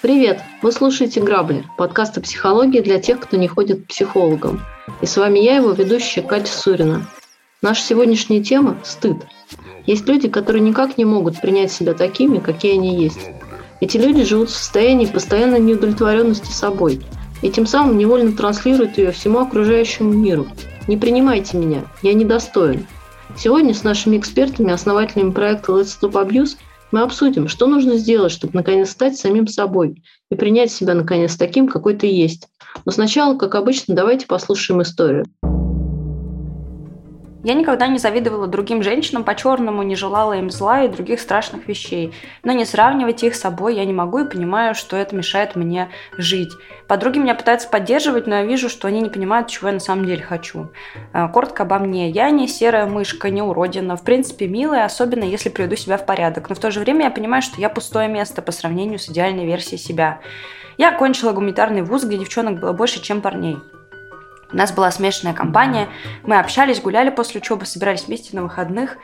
Привет! Вы слушаете «Грабли» – подкаст о психологии для тех, кто не ходит к психологам. И с вами я, его ведущая Катя Сурина. Наша сегодняшняя тема – стыд. Есть люди, которые никак не могут принять себя такими, какие они есть. Эти люди живут в состоянии постоянной неудовлетворенности собой и тем самым невольно транслируют ее всему окружающему миру. Не принимайте меня, я недостоин. Сегодня с нашими экспертами, основателями проекта Let's Stop Abuse мы обсудим, что нужно сделать, чтобы наконец стать самим собой и принять себя наконец таким, какой ты есть. Но сначала, как обычно, давайте послушаем историю. Я никогда не завидовала другим женщинам по-черному, не желала им зла и других страшных вещей. Но не сравнивать их с собой я не могу и понимаю, что это мешает мне жить. Подруги меня пытаются поддерживать, но я вижу, что они не понимают, чего я на самом деле хочу. Э, коротко обо мне. Я не серая мышка, не уродина. В принципе, милая, особенно если приведу себя в порядок. Но в то же время я понимаю, что я пустое место по сравнению с идеальной версией себя. Я окончила гуманитарный вуз, где девчонок было больше, чем парней. У нас была смешанная компания, мы общались, гуляли после учебы, собирались вместе на выходных.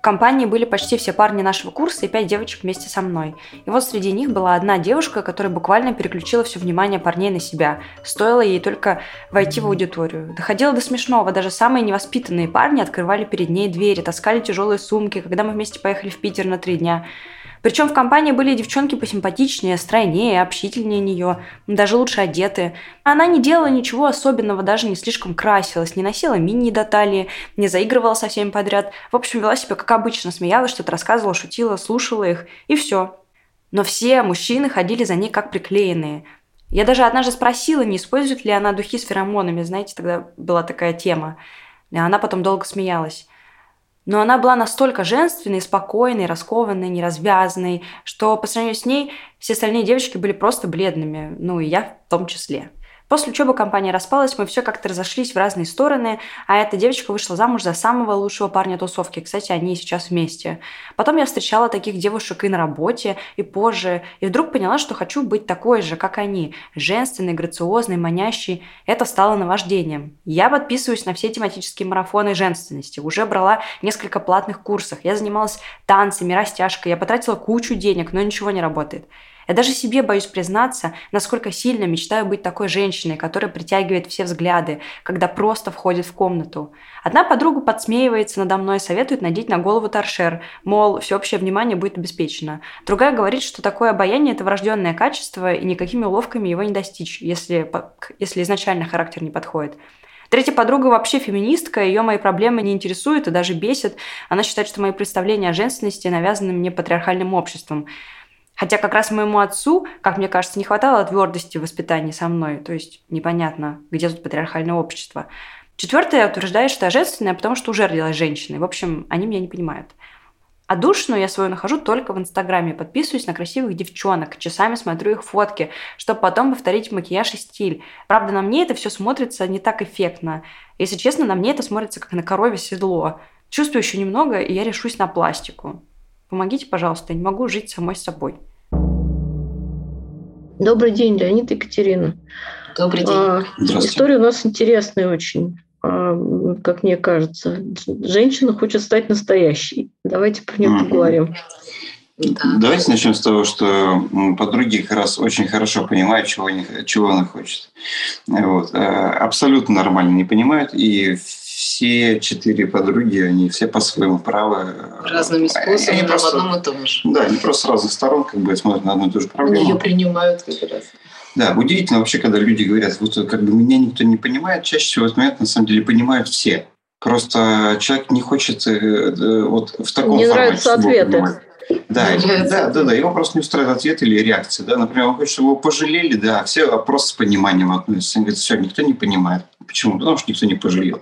В компании были почти все парни нашего курса и пять девочек вместе со мной. И вот среди них была одна девушка, которая буквально переключила все внимание парней на себя. Стоило ей только войти в аудиторию. Доходило до смешного. Даже самые невоспитанные парни открывали перед ней двери, таскали тяжелые сумки, когда мы вместе поехали в Питер на три дня. Причем в компании были девчонки посимпатичнее, стройнее, общительнее нее, даже лучше одетые. Она не делала ничего особенного, даже не слишком красилась, не носила мини до талии, не заигрывала со всеми подряд. В общем, вела себя как обычно, смеялась, что-то рассказывала, шутила, слушала их, и все. Но все мужчины ходили за ней как приклеенные. Я даже однажды спросила, не использует ли она духи с феромонами, знаете, тогда была такая тема. Она потом долго смеялась. Но она была настолько женственной, спокойной, раскованной, неразвязанной, что по сравнению с ней все остальные девочки были просто бледными, ну и я в том числе. После учебы компания распалась, мы все как-то разошлись в разные стороны, а эта девочка вышла замуж за самого лучшего парня тусовки. Кстати, они сейчас вместе. Потом я встречала таких девушек и на работе, и позже, и вдруг поняла, что хочу быть такой же, как они, женственной, грациозной, манящей. Это стало наваждением. Я подписываюсь на все тематические марафоны женственности, уже брала несколько платных курсов, я занималась танцами, растяжкой, я потратила кучу денег, но ничего не работает. Я даже себе боюсь признаться, насколько сильно мечтаю быть такой женщиной, которая притягивает все взгляды, когда просто входит в комнату. Одна подруга подсмеивается надо мной, советует надеть на голову торшер, мол, всеобщее внимание будет обеспечено. Другая говорит, что такое обаяние – это врожденное качество, и никакими уловками его не достичь, если, если изначально характер не подходит. Третья подруга вообще феминистка, ее мои проблемы не интересуют и даже бесит. Она считает, что мои представления о женственности навязаны мне патриархальным обществом. Хотя как раз моему отцу, как мне кажется, не хватало твердости в воспитании со мной. То есть непонятно, где тут патриархальное общество. Четвертое утверждает, что я женственная, потому что уже родилась женщиной. В общем, они меня не понимают. А душную я свою нахожу только в Инстаграме. Подписываюсь на красивых девчонок, часами смотрю их фотки, чтобы потом повторить макияж и стиль. Правда, на мне это все смотрится не так эффектно. Если честно, на мне это смотрится как на корове седло. Чувствую еще немного, и я решусь на пластику. Помогите, пожалуйста, я не могу жить самой собой. Добрый день, Леонид и Екатерина. Добрый день. А, история у нас интересная очень, а, как мне кажется. Женщина хочет стать настоящей. Давайте про нее поговорим. Да. Давайте начнем с того, что подруги как раз очень хорошо понимают, чего, не, чего она хочет. Вот. А, абсолютно нормально не понимают, и все четыре подруги, они все по-своему правы. Разными способами, но просто, в одном и том же. Да, они просто с разных сторон как бы смотрят на одну и ту же проблему. Они ее принимают как раз. Да, удивительно вообще, когда люди говорят, вот как бы меня никто не понимает, чаще всего этот момент на самом деле понимают все. Просто человек не хочет э, э, вот в таком не формате. Не нравятся ответы. Да, да, да, да, его просто не устраивает ответ или реакция. Да? Например, он хочет, чтобы его пожалели, да, все просто с пониманием относятся. Он говорит, все, никто не понимает. Почему? Потому что никто не пожалел.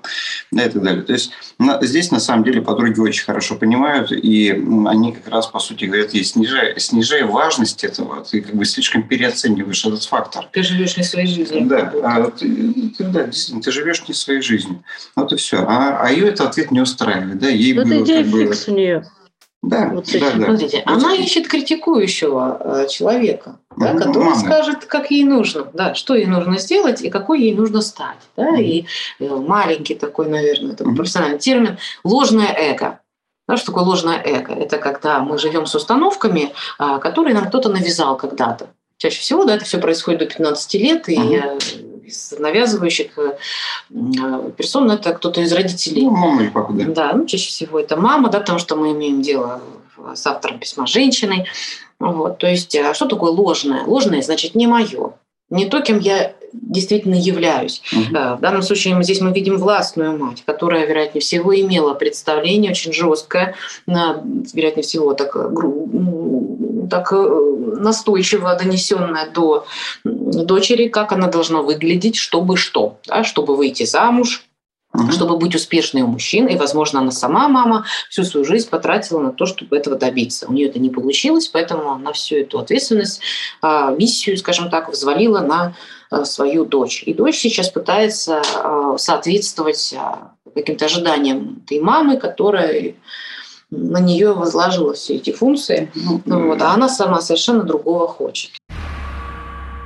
Да, и так далее. То есть на, здесь на самом деле подруги очень хорошо понимают, и они как раз, по сути, говорят, и снижая, снижая важность этого, ты как бы слишком переоцениваешь этот фактор. Ты живешь не своей жизнью. Да, а ты, ты, да действительно, ты живешь не своей жизнью. Вот и все. А, а ее этот ответ не устраивает. Да? Ей ну, было, это идея как бы, фикс у нее. Да, вот да, да. Смотрите, вот она ищет критикующего э, человека, да, ну, который мама. скажет, как ей нужно, да, что ей нужно сделать и какой ей нужно стать. Да, mm-hmm. И э, маленький такой, наверное, такой mm-hmm. профессиональный термин – ложное эго. Да, что такое ложное эго? Это когда мы живем с установками, а, которые нам кто-то навязал когда-то. Чаще всего да, это все происходит до 15 лет, и mm-hmm. Из навязывающих персон это кто-то из родителей. Ну, мама или папа, да. Да, ну, чаще всего это мама, да, потому что мы имеем дело с автором письма женщиной. Вот, то есть, а что такое ложное? Ложное значит не мое, не то, кем я действительно являюсь. Угу. В данном случае здесь мы видим властную мать, которая, вероятнее всего, имела представление очень жесткое, вероятнее всего, так, ну, так э, настойчиво донесенное до дочери, как она должна выглядеть, чтобы что, да, чтобы выйти замуж, угу. чтобы быть успешной у мужчин. И, возможно, она сама, мама, всю свою жизнь потратила на то, чтобы этого добиться. У нее это не получилось, поэтому она всю эту ответственность, а, миссию, скажем так, взвалила на а, свою дочь. И дочь сейчас пытается а, соответствовать каким-то ожиданиям этой мамы, которая на нее возложила все эти функции, ну, вот, а она сама совершенно другого хочет.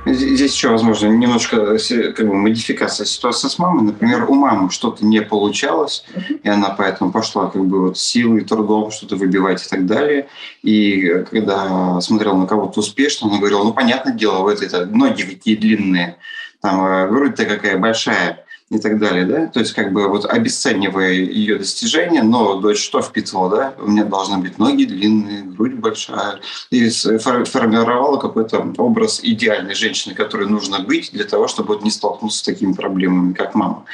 Здесь еще, возможно, немножко э, как бы, модификация ситуации с мамой. Например, у мамы что-то не получалось, и она поэтому пошла как бы вот силой, трудом что-то выбивать и так далее. И э, когда смотрела на кого-то успешно, она говорила, ну, понятное дело, вот это ноги такие длинные, там э, грудь-то какая большая и так далее, да, то есть как бы вот обесценивая ее достижения, но дочь что впитывала, да, у меня должны быть ноги длинные, грудь большая, и формировала какой-то образ идеальной женщины, которой нужно быть для того, чтобы не столкнуться с такими проблемами, как мама.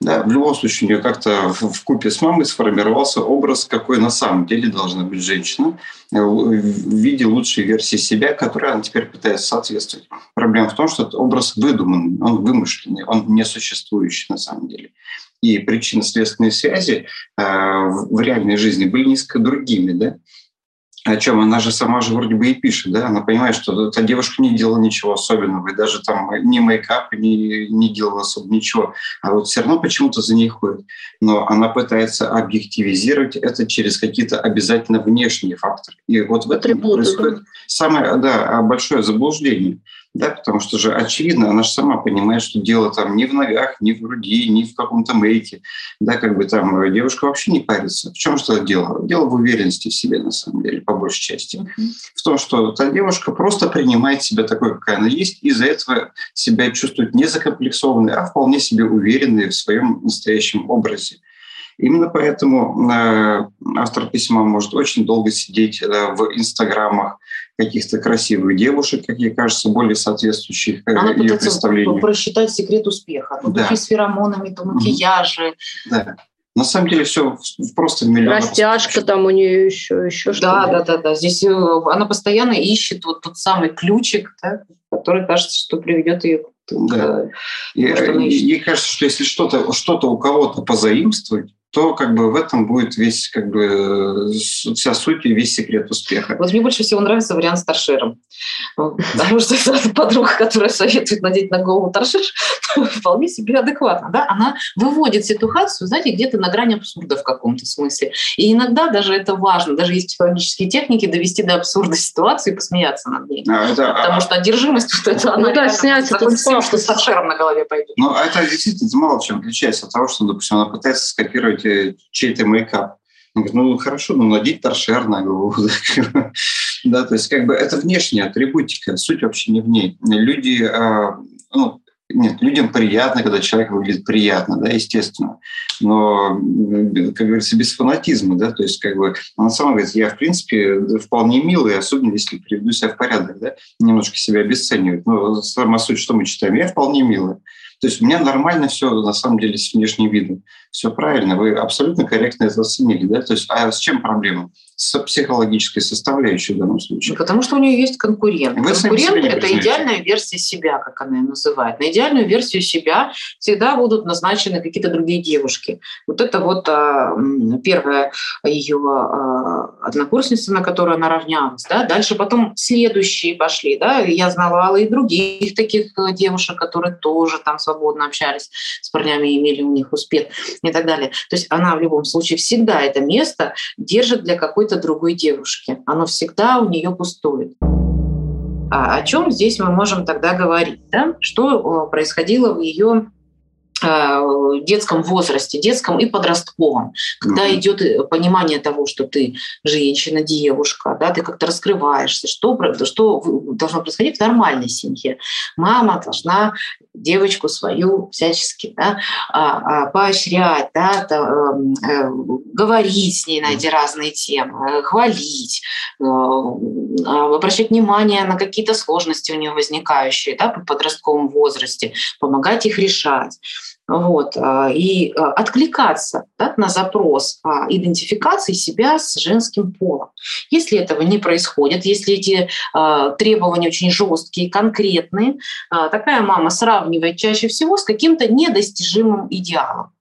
Да, в любом случае у нее как-то в купе с мамой сформировался образ, какой на самом деле должна быть женщина в виде лучшей версии себя, которой она теперь пытается соответствовать. Проблема в том, что этот образ выдуманный, он вымышленный, он не существующий на самом деле. И причинно-следственные связи э, в реальной жизни были несколько другими. Да? О чем она же сама же вроде бы и пишет, да, она понимает, что эта девушка не делала ничего особенного, и даже там ни мейкап, не, не делала особо ничего, а вот все равно почему-то за ней ходит. Но она пытается объективизировать это через какие-то обязательно внешние факторы. И вот в этом Атрибуты, происходит самое да, большое заблуждение – да, потому что же очевидно, она же сама понимает, что дело там не в ногах, не в груди, не в каком-то мейке, да, как бы там э, девушка вообще не парится. В чем что дело? Дело в уверенности в себе, на самом деле, по большей части. Mm-hmm. В том, что та девушка просто принимает себя такой, какая она есть, и из-за этого себя чувствует не закомплексованной, а вполне себе уверенной в своем настоящем образе. Именно поэтому э, автор письма может очень долго сидеть э, в инстаграмах каких-то красивых девушек, как ей кажется, более соответствующих э, Она ее представлению. просчитать секрет успеха. То да. с феромонами, то макияжи. Да. На самом деле все просто миллион. Растяжка там у нее еще, еще что-то. Да, да, да, да. Здесь она постоянно ищет вот тот самый ключик, да, который кажется, что приведет ее да. И, ей кажется, что если что-то что у кого-то позаимствовать, то как бы в этом будет весь как бы вся суть и весь секрет успеха. Вот мне больше всего нравится вариант с торшером. Потому что подруга, которая советует надеть на голову торшер, вполне себе адекватно. Да? Она выводит ситуацию, знаете, где-то на грани абсурда в каком-то смысле. И иногда даже это важно, даже есть психологические техники, довести до абсурда ситуацию и посмеяться над ней. А, это, Потому а... что одержимость вот это, ну, она да, снять это что с торшером на голове пойдет. Ну, это действительно мало чем отличается от того, что, допустим, она пытается скопировать делать чей-то мейкап. Он говорит, ну хорошо, ну надеть торшер на голову. да, то есть как бы это внешняя атрибутика, суть вообще не в ней. Люди, а, ну, нет, людям приятно, когда человек выглядит приятно, да, естественно. Но, как говорится, без фанатизма, да, то есть, как бы, она сама говорит, я, в принципе, вполне милый, особенно если приведу себя в порядок, да, немножко себя обесценивать. Но сама суть, что мы читаем, я вполне милый. То есть у меня нормально все, на самом деле, с внешним видом. Все правильно, вы абсолютно корректно это оценили. Да? То есть, а с чем проблема? С психологической составляющей в данном случае. Потому что у нее есть конкурент. Вы конкурент – это идеальная версия себя, как она ее называет. На идеальную версию себя всегда будут назначены какие-то другие девушки. Вот это вот а, первая ее а, однокурсница, на которую она равнялась. Да? Дальше потом следующие пошли. Да? Я знала и других таких девушек, которые тоже там, свободно общались с парнями, имели у них успех и так далее. То есть она в любом случае всегда это место держит для какой-то другой девушки. Оно всегда у нее пустует. А о чем здесь мы можем тогда говорить? Да? Что происходило в ее Э, детском возрасте, детском и подростковом, когда mm-hmm. идет э, понимание того, что ты женщина, девушка, да, ты как-то раскрываешься, что, что должно происходить в нормальной семье. Мама должна девочку свою всячески да, а, а, поощрять, да, то, э, говорить с ней на эти разные темы, хвалить, э, обращать внимание на какие-то сложности у нее возникающие да, в подростковом возрасте, помогать их решать вот, а, и а, откликаться да, на запрос а, идентификации себя с женским полом. Если этого не происходит, если эти требования очень жесткие, конкретные, такая мама сравнивает чаще всего с каким-то недостижимым идеалом.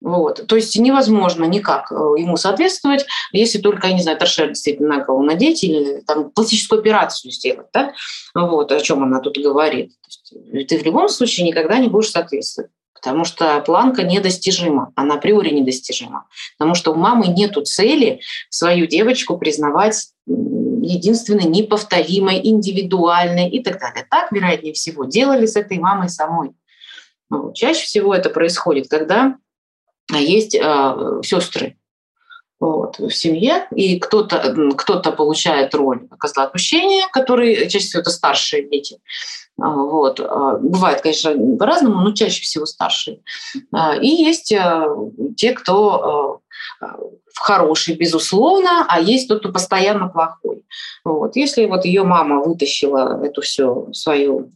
Вот. То есть невозможно никак э, ему соответствовать, если только, я не знаю, торшер действительно на голову надеть или там, пластическую операцию сделать. Да? Вот, о чем она тут говорит. То есть, ты в любом случае никогда не будешь соответствовать потому что планка недостижима, она априори недостижима, потому что у мамы нет цели свою девочку признавать единственной, неповторимой, индивидуальной и так далее. Так, вероятнее всего, делали с этой мамой самой. Чаще всего это происходит, когда есть э, сестры вот, в семье, и кто-то кто получает роль козла отпущения, который чаще всего это старшие дети, а, вот. А, бывает, конечно, по-разному, но чаще всего старшие. А, и есть те, кто хороший, безусловно, а есть тот, кто постоянно плохой. Вот. Если вот ее мама вытащила эту всю свою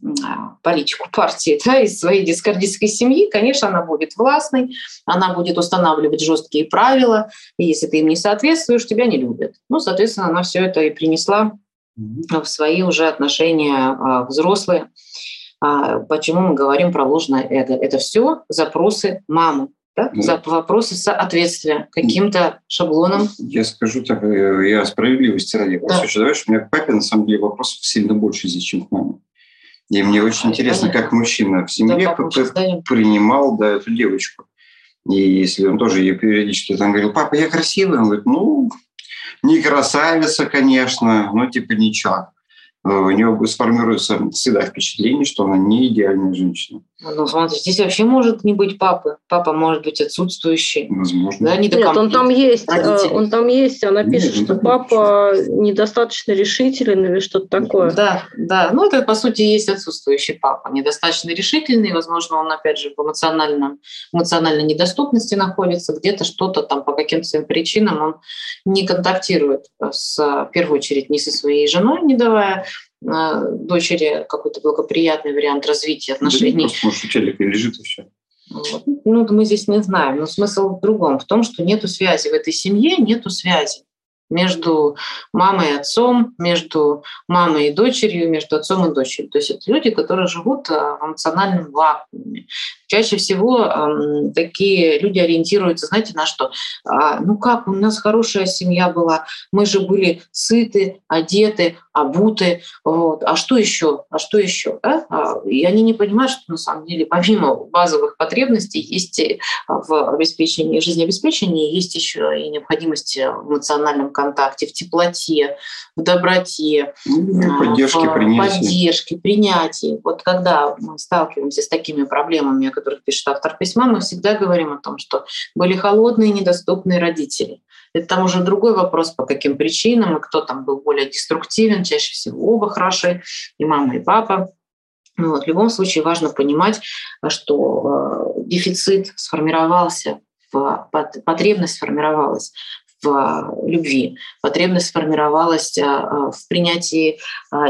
политику партии да, из своей дискордистской семьи, конечно, она будет властной, она будет устанавливать жесткие правила, и если ты им не соответствуешь, тебя не любят. Ну, соответственно, она все это и принесла в свои уже отношения а, взрослые. А, почему мы говорим про ложное эго? Это все запросы мамы. Да? За вопросы соответствия каким-то шаблонам. Я скажу так, э, я справедливости ради. Да. Добавить, что у меня к папе на самом деле вопросов сильно больше здесь, чем к маме. И мне очень интересно, понятно. как мужчина в семье да, принимал да, эту девочку. И если он тоже ей периодически там говорил, папа, я красивый, он говорит, ну, не красавица, конечно, но типа ничего. Э, у нее сформируется всегда впечатление, что она не идеальная женщина. Ну, смотри, здесь вообще может не быть папы. Папа может быть отсутствующий. Возможно. Да, не Нет, он там есть. Э, родители. Он там есть. Она пишет, Нет, что папа недостаточно решителен или что-то такое. Да, да. Ну, это, по сути, есть отсутствующий папа. Недостаточно решительный. Возможно, он, опять же, в эмоциональном, эмоциональной недоступности находится. Где-то что-то там по каким-то своим причинам он не контактирует с, в первую очередь, не со своей женой, не давая дочери какой-то благоприятный вариант развития отношений. Да, просто, может, у телека лежит и все. Вот. Ну, мы здесь не знаем. Но смысл в другом, в том, что нету связи в этой семье, нету связи между мамой и отцом, между мамой и дочерью, между отцом и дочерью. То есть это люди, которые живут в эмоциональном вакууме. Чаще всего э, такие люди ориентируются, знаете, на что? А, ну как, у нас хорошая семья была, мы же были сыты, одеты, обуты, вот. а что еще? А что еще? Да? А, и они не понимают, что на самом деле помимо базовых потребностей есть в обеспечении, жизнеобеспечении есть еще и необходимость в эмоциональном контакте, в теплоте, в доброте, ну, поддержке, в принятии. поддержке, принятии. Вот когда мы сталкиваемся с такими проблемами, которых пишет автор письма, мы всегда говорим о том, что были холодные, недоступные родители. Это там уже другой вопрос, по каким причинам, и кто там был более деструктивен, чаще всего оба хороши, и мама, и папа. Ну вот, в любом случае важно понимать, что э, дефицит сформировался, в, потребность сформировалась в любви, потребность сформировалась а, а, в принятии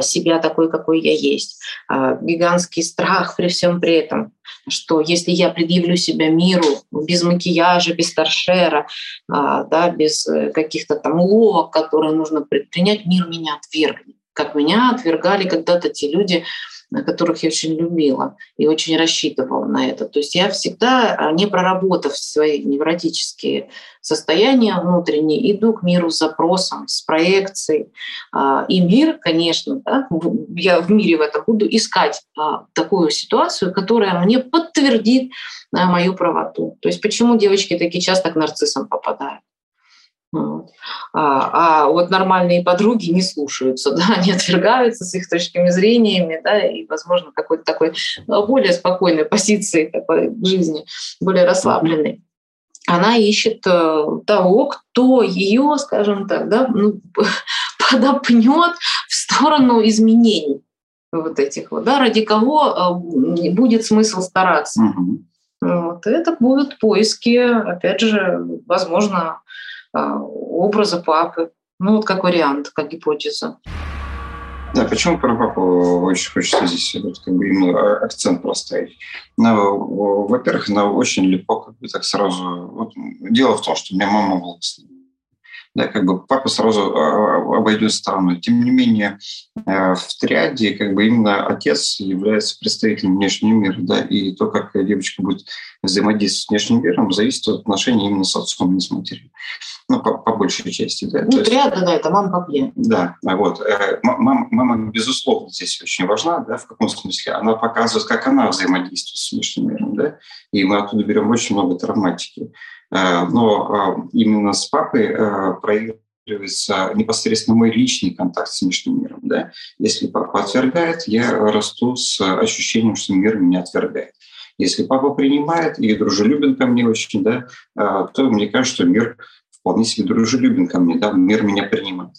себя такой, какой я есть. Гигантский страх при всем при этом, что если я предъявлю себя миру без макияжа, без торшера, да, без э, каких-то там уловок, которые нужно предпринять, мир меня отвергнет. Как меня отвергали когда-то те люди, которых я очень любила и очень рассчитывала на это. То есть я всегда, а, не проработав свои невротические состояния внутренние, иду к миру с запросом, с проекцией. А, и мир, конечно, да, я в мире в этом буду искать такую ситуацию, которая мне подтвердит мою правоту. То есть почему девочки такие часто к нарциссам попадают? Вот. А, а вот нормальные подруги не слушаются, да, они отвергаются с их точками зрения, да, и, возможно, какой-то такой ну, более спокойной позиции такой жизни, более расслабленной. Она ищет э, того, кто ее, скажем так, да, ну, подопнет в сторону изменений вот этих вот, да, ради кого э, будет смысл стараться. Угу. Вот. Это будут поиски, опять же, возможно, образа папы. Ну, вот как вариант, как гипотеза. Да, почему про папу очень хочется здесь вот, как бы именно акцент поставить? Ну, во-первых, она очень легко как бы так сразу... Вот, дело в том, что у меня мама благословила да, как бы папа сразу а, обойдет стороной. Тем не менее, э, в триаде как бы именно отец является представителем внешнего мира, да, и то, как девочка будет взаимодействовать с внешним миром, зависит от отношений именно с отцом, не с матерью. Ну, по, по большей части, да. Ну, триада, да, это мама папе. Да, вот. Э, мама, мама, безусловно, здесь очень важна, да, в каком смысле? Она показывает, как она взаимодействует с внешним миром, да, и мы оттуда берем очень много травматики. Э, но э, именно с папой проявляется непосредственно мой личный контакт с внешним миром. Да? Если папа отвергает, я расту с ощущением, что мир меня отвергает. Если папа принимает и дружелюбен ко мне очень, да, то мне кажется, что мир вполне себе дружелюбен ко мне, да, мир меня принимает.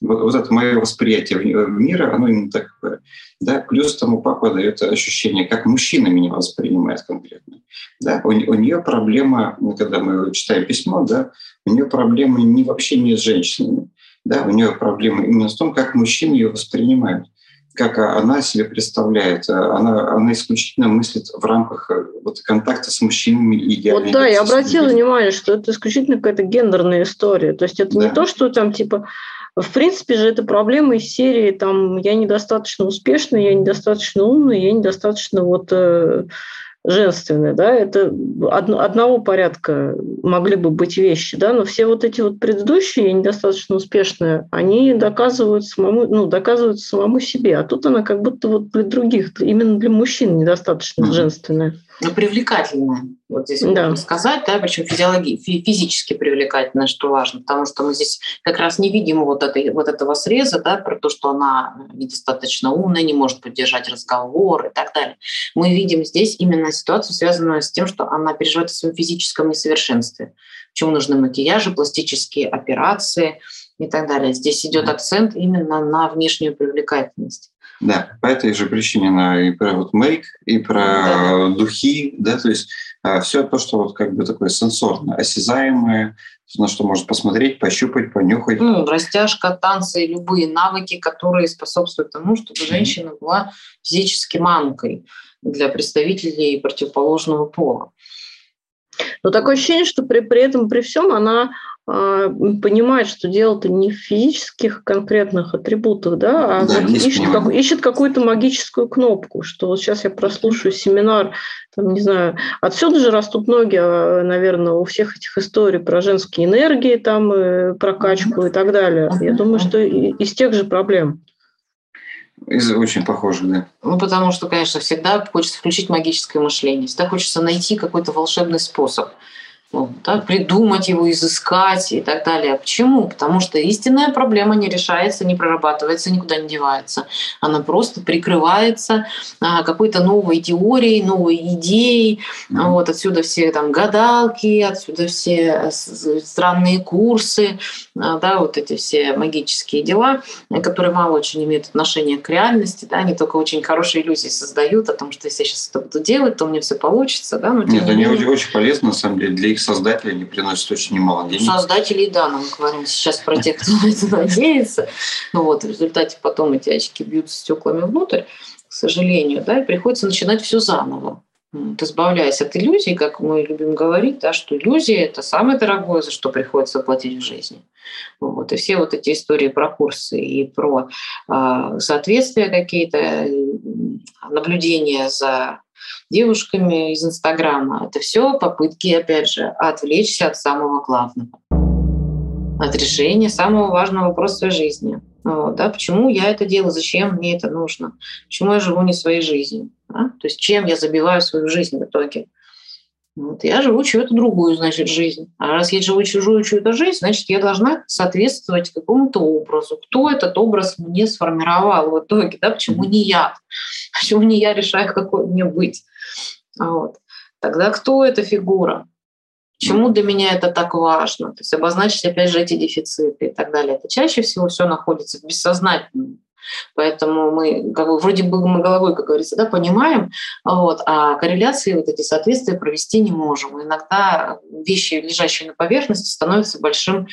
Вот, вот это мое восприятие мира, оно именно такое. Да? Плюс тому папа дает ощущение, как мужчина меня воспринимает конкретно. Да? У, у нее проблема, ну, когда мы читаем письмо, да, у нее проблема не вообще не с женщинами. Да? У нее проблема именно в том, как мужчины ее воспринимают как она себе представляет. Она, она исключительно мыслит в рамках э, вот, контакта с мужчинами и Вот да, я обратила внимание, что это исключительно какая-то гендерная история. То есть это да. не то, что там типа в принципе же это проблема из серии там я недостаточно успешный, я недостаточно умный, я недостаточно вот э, женственное, да, это одного порядка могли бы быть вещи, да, но все вот эти вот предыдущие недостаточно успешные, они доказывают самому, ну, доказывают самому себе, а тут она как будто вот для других, именно для мужчин недостаточно mm-hmm. женственная привлекательная. Вот здесь да. можно сказать, да, причем физиологи, физически привлекательная, что важно, потому что мы здесь как раз не видим вот, этой, вот этого среза, да, про то, что она недостаточно умная, не может поддержать разговор и так далее. Мы видим здесь именно ситуацию, связанную с тем, что она переживает о своем физическом несовершенстве. Почему нужны макияжи, пластические операции и так далее. Здесь идет акцент именно на внешнюю привлекательность. Да, по этой же причине она и про вот мейк, и про да. духи, да, то есть а, все то, что вот как бы такое сенсорное, осязаемое, на что можно посмотреть, пощупать, понюхать. Ну, растяжка, танцы, любые навыки, которые способствуют тому, чтобы женщина была физически мамкой для представителей противоположного пола. Но такое ощущение, что при, при этом, при всем она а, понимает, что дело-то не в физических конкретных атрибутах, да, а да, вот ищет, как, ищет какую-то магическую кнопку, что вот сейчас я прослушаю семинар, там, не знаю, отсюда же растут ноги, а, наверное, у всех этих историй про женские энергии, там, э, прокачку и так далее. Я думаю, что из тех же проблем. Из очень похожих, да. Ну, потому что, конечно, всегда хочется включить магическое мышление, всегда хочется найти какой-то волшебный способ – ну, да, придумать его, изыскать и так далее. Почему? Потому что истинная проблема не решается, не прорабатывается, никуда не девается. Она просто прикрывается а, какой-то новой теорией, новой идеей. Mm-hmm. Вот отсюда все там гадалки, отсюда все странные курсы, а, да, вот эти все магические дела, которые мало очень имеют отношения к реальности, да, они только очень хорошие иллюзии создают о том, что если я сейчас это буду делать, то у меня все получится. Да, но, Нет, они очень, очень полезны, на самом деле, для их создатели, они приносят очень немало денег. Создателей, да, мы говорим сейчас про тех, кто на это надеется. Ну вот, в результате потом эти очки бьются стеклами внутрь, к сожалению, да, и приходится начинать все заново. Вот, избавляясь от иллюзий, как мы любим говорить, да, что иллюзия – это самое дорогое, за что приходится платить в жизни. Вот, и все вот эти истории про курсы и про э, соответствия какие-то наблюдение за девушками из Инстаграма. Это все попытки, опять же, отвлечься от самого главного, от решения самого важного вопроса в жизни. Вот, да, почему я это делаю, зачем мне это нужно, почему я живу не своей жизнью, да? то есть чем я забиваю свою жизнь в итоге. Вот, я живу чью-то другую, значит, жизнь. А раз я живу чужую чью-то жизнь, значит, я должна соответствовать какому-то образу. Кто этот образ мне сформировал в итоге, да? Почему не я? Почему не я решаю, какой мне быть? Вот. Тогда кто эта фигура? Почему для меня это так важно? То есть обозначить, опять же, эти дефициты и так далее. Это чаще всего все находится в бессознательном. Поэтому мы как бы, вроде бы мы головой, как говорится, да, понимаем, вот, а корреляции вот эти соответствия провести не можем. Иногда вещи, лежащие на поверхности, становятся большим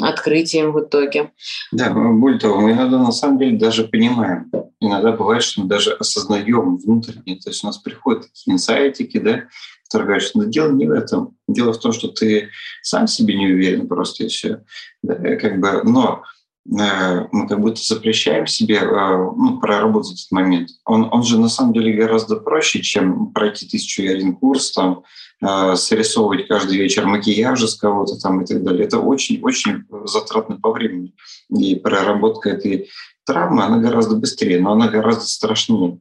открытием в итоге. Да, более того, мы иногда на самом деле даже понимаем. Иногда бывает, что мы даже осознаем внутренне. То есть у нас приходят такие инсайтики, да, которые говорят, что дело не в этом. Дело в том, что ты сам себе не уверен просто все. Да, как бы, но мы как будто запрещаем себе э, ну, проработать этот момент. Он, он же на самом деле гораздо проще, чем пройти тысячу и один курс, там, э, срисовывать каждый вечер макияж с кого-то там и так далее. Это очень-очень затратно по времени. И проработка этой травмы, она гораздо быстрее, но она гораздо страшнее.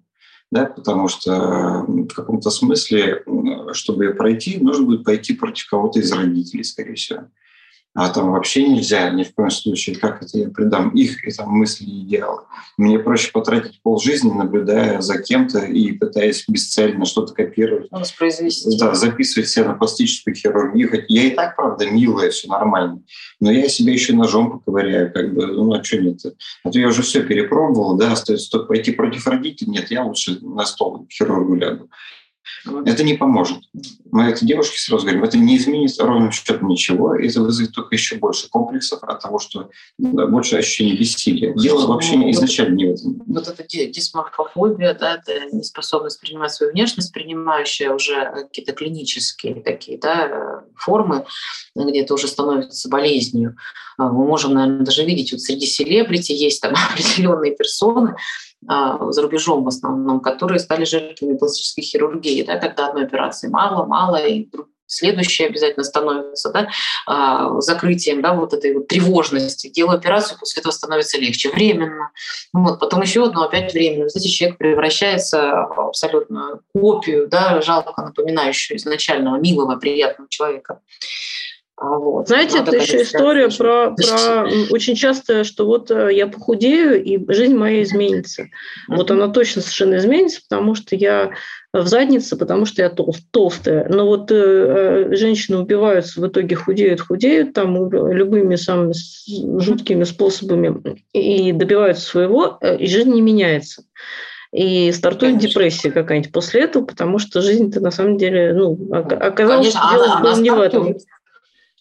Да, потому что в каком-то смысле, чтобы ее пройти, нужно будет пойти против кого-то из родителей, скорее всего а там вообще нельзя ни в коем случае, как это я придам их и там мысли и идеалы. Мне проще потратить полжизни, наблюдая за кем-то и пытаясь бесцельно что-то копировать. Воспроизвести. Да, записывать себя на пластическую хирургию. Хоть я и так, правда, милая, все нормально. Но я себя еще ножом поковыряю, как бы, ну а что нет? А то я уже все перепробовал, да, остается только пойти против родителей. Нет, я лучше на стол хирургу лягу. Это не поможет. Мы этой девушке сразу говорим, это не изменит ровным счетом ничего, это вызовет только еще больше комплексов от того, что да, больше ощущения бессилия. Дело вообще ну, изначально не в этом. Вот эта дисморфофобия, да, это неспособность принимать свою внешность, принимающая уже какие-то клинические такие да, формы, где это уже становится болезнью. А, мы можем, наверное, даже видеть, вот среди селебрити есть там определенные персоны, за рубежом в основном, которые стали жертвами пластической хирургии, да, когда одной операции мало, мало, и вдруг следующее обязательно становится да, а, закрытием да, вот этой вот тревожности. Делаю операцию, после этого становится легче. Временно. Вот, потом еще одно, опять временно. Знаете, человек превращается в абсолютно копию, да, жалко напоминающую изначального милого, приятного человека. А вот. Знаете, Надо, это еще история про, про очень часто, что вот э, я похудею, и жизнь моя изменится. Вот она точно совершенно изменится, потому что я в заднице, потому что я тол- толстая. Но вот э, э, женщины убиваются, в итоге худеют, худеют там любыми самыми жуткими способами и добиваются своего, э, и жизнь не меняется. И стартует Конечно. депрессия какая-нибудь после этого, потому что жизнь-то на самом деле, ну, оказалось, Конечно, что дело было не в этом.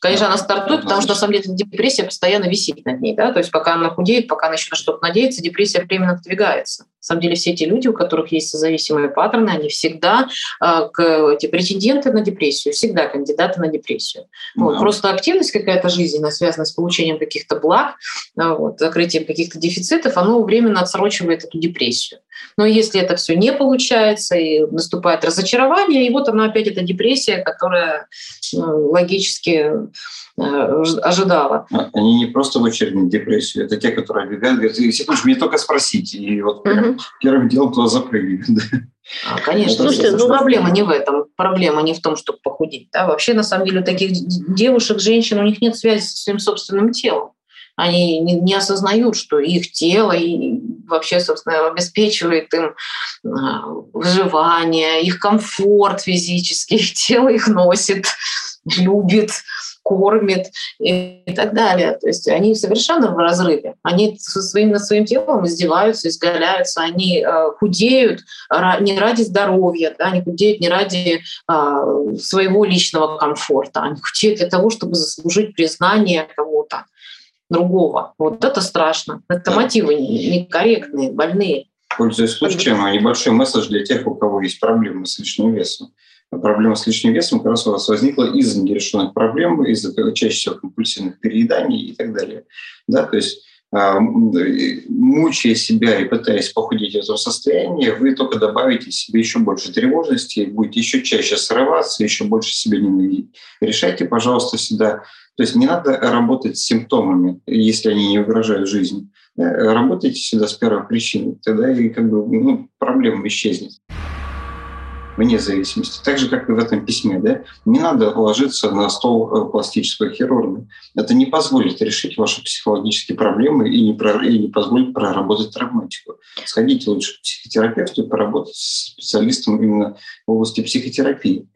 Конечно, она стартует, потому что, на самом деле, депрессия постоянно висит над ней. Да? То есть пока она худеет, пока она еще на что-то надеется, депрессия временно отодвигается. На самом деле все эти люди, у которых есть зависимые паттерны, они всегда э, к, эти претенденты на депрессию, всегда кандидаты на депрессию. Mm-hmm. Вот, просто активность какая-то жизненная, связанная с получением каких-то благ, э, вот, закрытием каких-то дефицитов, оно временно отсрочивает эту депрессию. Но если это все не получается, и наступает разочарование, и вот она опять эта депрессия, которая э, логически Э, ожидала. А, они не просто в очередь депрессию, это те, которые оббегают, говорят, секундочку, мне только спросить. И вот угу. первым делом туда запрыгивают. А, конечно, Слушайте, ну, проблема не в этом. Проблема не в том, чтобы похудеть. Да? Вообще, на самом деле, у таких девушек, женщин, у них нет связи с своим собственным телом. Они не, не осознают, что их тело и вообще, собственно, обеспечивает им а, выживание, их комфорт физический, их тело их носит, любит, кормит и так далее. То есть они совершенно в разрыве. Они со своим, над своим телом издеваются, изгаляются, они э, худеют не ради здоровья, да, они худеют не ради э, своего личного комфорта, они худеют для того, чтобы заслужить признание кого-то другого. Вот это страшно. Это мотивы некорректные, больные. Пользуясь случаем, небольшой месседж для тех, у кого есть проблемы с лишним весом проблема с лишним весом как раз у вас возникла из-за нерешенных проблем, из-за чаще всего компульсивных перееданий и так далее. Да, то есть а, мучая себя и пытаясь похудеть в этом состоянии, вы только добавите себе еще больше тревожности, будете еще чаще срываться, еще больше себя ненавидеть. Решайте, пожалуйста, всегда. То есть не надо работать с симптомами, если они не угрожают жизни. Э, работайте всегда с первой причины, тогда и как бы ну, проблема исчезнет вне зависимости. Так же, как и в этом письме. Да? Не надо ложиться на стол э, пластического хирурга. Это не позволит решить ваши психологические проблемы и не, про, и не позволит проработать травматику. Сходите лучше к психотерапевту и поработать с специалистом именно в области психотерапии.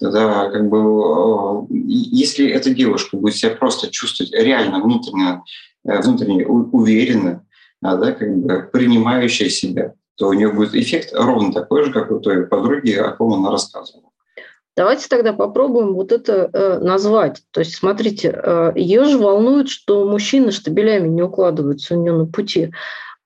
Тогда как бы, э, если эта девушка будет себя просто чувствовать реально внутренне, э, внутренне уверенно, да, как бы принимающая себя, то у нее будет эффект ровно такой же, как у той подруги, о ком она рассказывала. Давайте тогда попробуем вот это э, назвать. То есть, смотрите, э, ее же волнует, что мужчины штабелями не укладываются у нее на пути.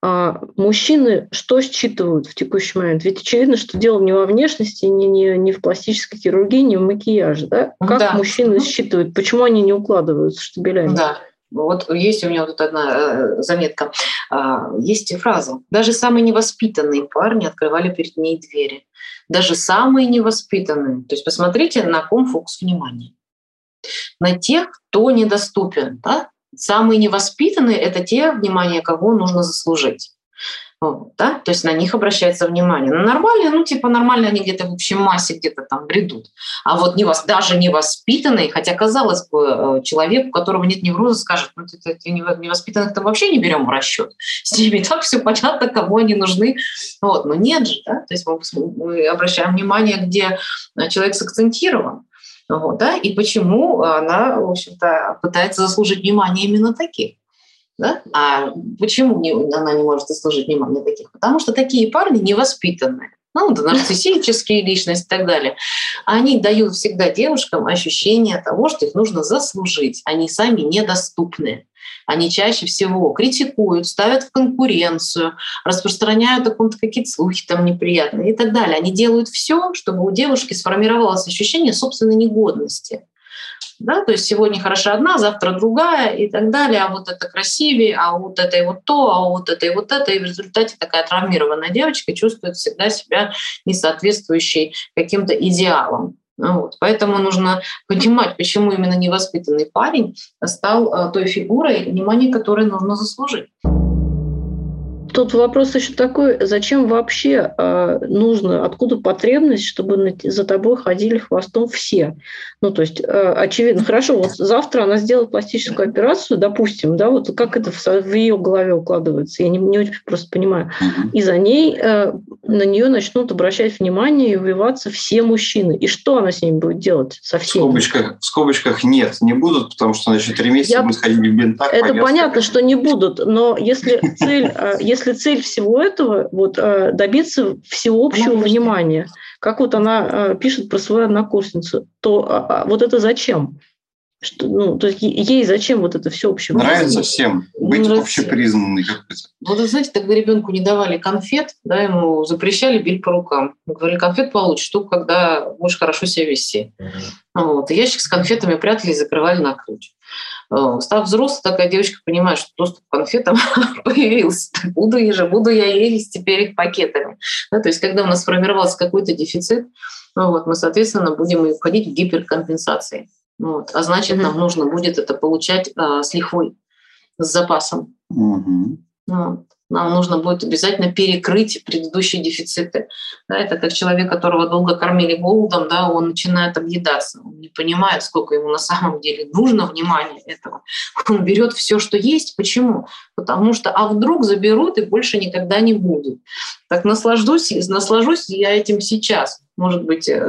А мужчины что считывают в текущий момент? Ведь очевидно, что дело не во внешности, не, не, не в пластической хирургии, не в макияже. Да? Как да. мужчины считывают? Почему они не укладываются штабелями? Да. Вот есть у меня вот тут одна э, заметка. А, есть фраза. Даже самые невоспитанные парни открывали перед ней двери. Даже самые невоспитанные. То есть посмотрите, на ком фокус внимания. На тех, кто недоступен. Да? Самые невоспитанные – это те, внимание кого нужно заслужить да? То есть на них обращается внимание. На нормальные, ну, типа нормально они где-то в общем массе где-то там бредут. А вот не, даже невоспитанный, хотя, казалось бы, э, человек, у которого нет невроза, скажет, ну, это, невоспитанных-то вообще не берем в расчет. С ними так все понятно, кому они нужны. Вот. Но нет же, да? То есть мы, мы обращаем внимание, где человек сакцентирован. Вот, да? И почему она, в общем-то, пытается заслужить внимание именно таких. Да? А почему не, она не может заслужить внимание таких? Потому что такие парни невоспитанные, ну, да, нарциссические личности и так далее, они дают всегда девушкам ощущение того, что их нужно заслужить. Они сами недоступны. Они чаще всего критикуют, ставят в конкуренцию, распространяют какие-то слухи там неприятные и так далее. Они делают все, чтобы у девушки сформировалось ощущение собственной негодности. Да? То есть сегодня хороша одна, завтра другая и так далее, а вот это красивее, а вот это и вот то, а вот это и вот это. И в результате такая травмированная девочка чувствует всегда себя несоответствующей каким-то идеалам. Ну вот. Поэтому нужно понимать, почему именно невоспитанный парень стал э, той фигурой, внимание которой нужно заслужить. Тут вопрос еще такой, зачем вообще э, нужно, откуда потребность, чтобы за тобой ходили хвостом все? Ну, то есть, э, очевидно, хорошо, вот завтра она сделает пластическую операцию, допустим, да, вот как это в, в ее голове укладывается, я не, не очень просто понимаю. И за ней, э, на нее начнут обращать внимание и вливаться все мужчины. И что она с ними будет делать со всеми? В скобочках, в скобочках нет, не будут, потому что, значит, три месяца я... будет ходить в бинтах. Это понятно, что не будут, но если цель, э, если если цель всего этого вот, э, добиться всеобщего внимания, как вот она э, пишет про свою однокурсницу, то а, а, вот это зачем? Что, ну, то есть ей зачем вот это всеобщее? Нравится всем быть Нравится. общепризнанной. Вот, знаете, тогда ребенку не давали конфет, да, ему запрещали бить по рукам. Говорили, конфет получишь только когда будешь хорошо себя вести. Вот. И ящик с конфетами прятали и закрывали на ключ. Э, став взрослой, такая девочка понимает, что доступ к конфетам появился. Буду я же, буду я есть теперь их пакетами. Да, то есть когда у нас сформировался какой-то дефицит, ну, вот, мы, соответственно, будем уходить в гиперкомпенсации. Вот. А значит, mm-hmm. нам нужно будет это получать а, с лихвой, с запасом. Mm-hmm. Вот нам нужно будет обязательно перекрыть предыдущие дефициты. Да, это как человек, которого долго кормили голодом, да, он начинает объедаться, он не понимает, сколько ему на самом деле нужно внимания этого. Он берет все, что есть. Почему? Потому что, а вдруг заберут и больше никогда не будут. Так наслаждусь, наслажусь я этим сейчас может быть, э,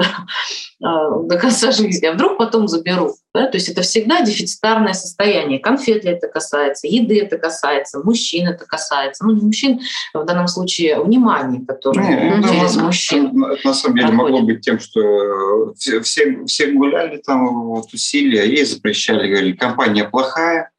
а, до конца жизни, а вдруг потом заберу. Да? То есть это всегда дефицитарное состояние. Конфет ли это касается, еды это касается, мужчин это касается. Ну, не мужчин, в данном случае внимание, которое не, через ну, мужчин. Это на самом деле проходит. могло быть тем, что все, все, все гуляли там, вот, усилия, ей запрещали, говорили, компания плохая,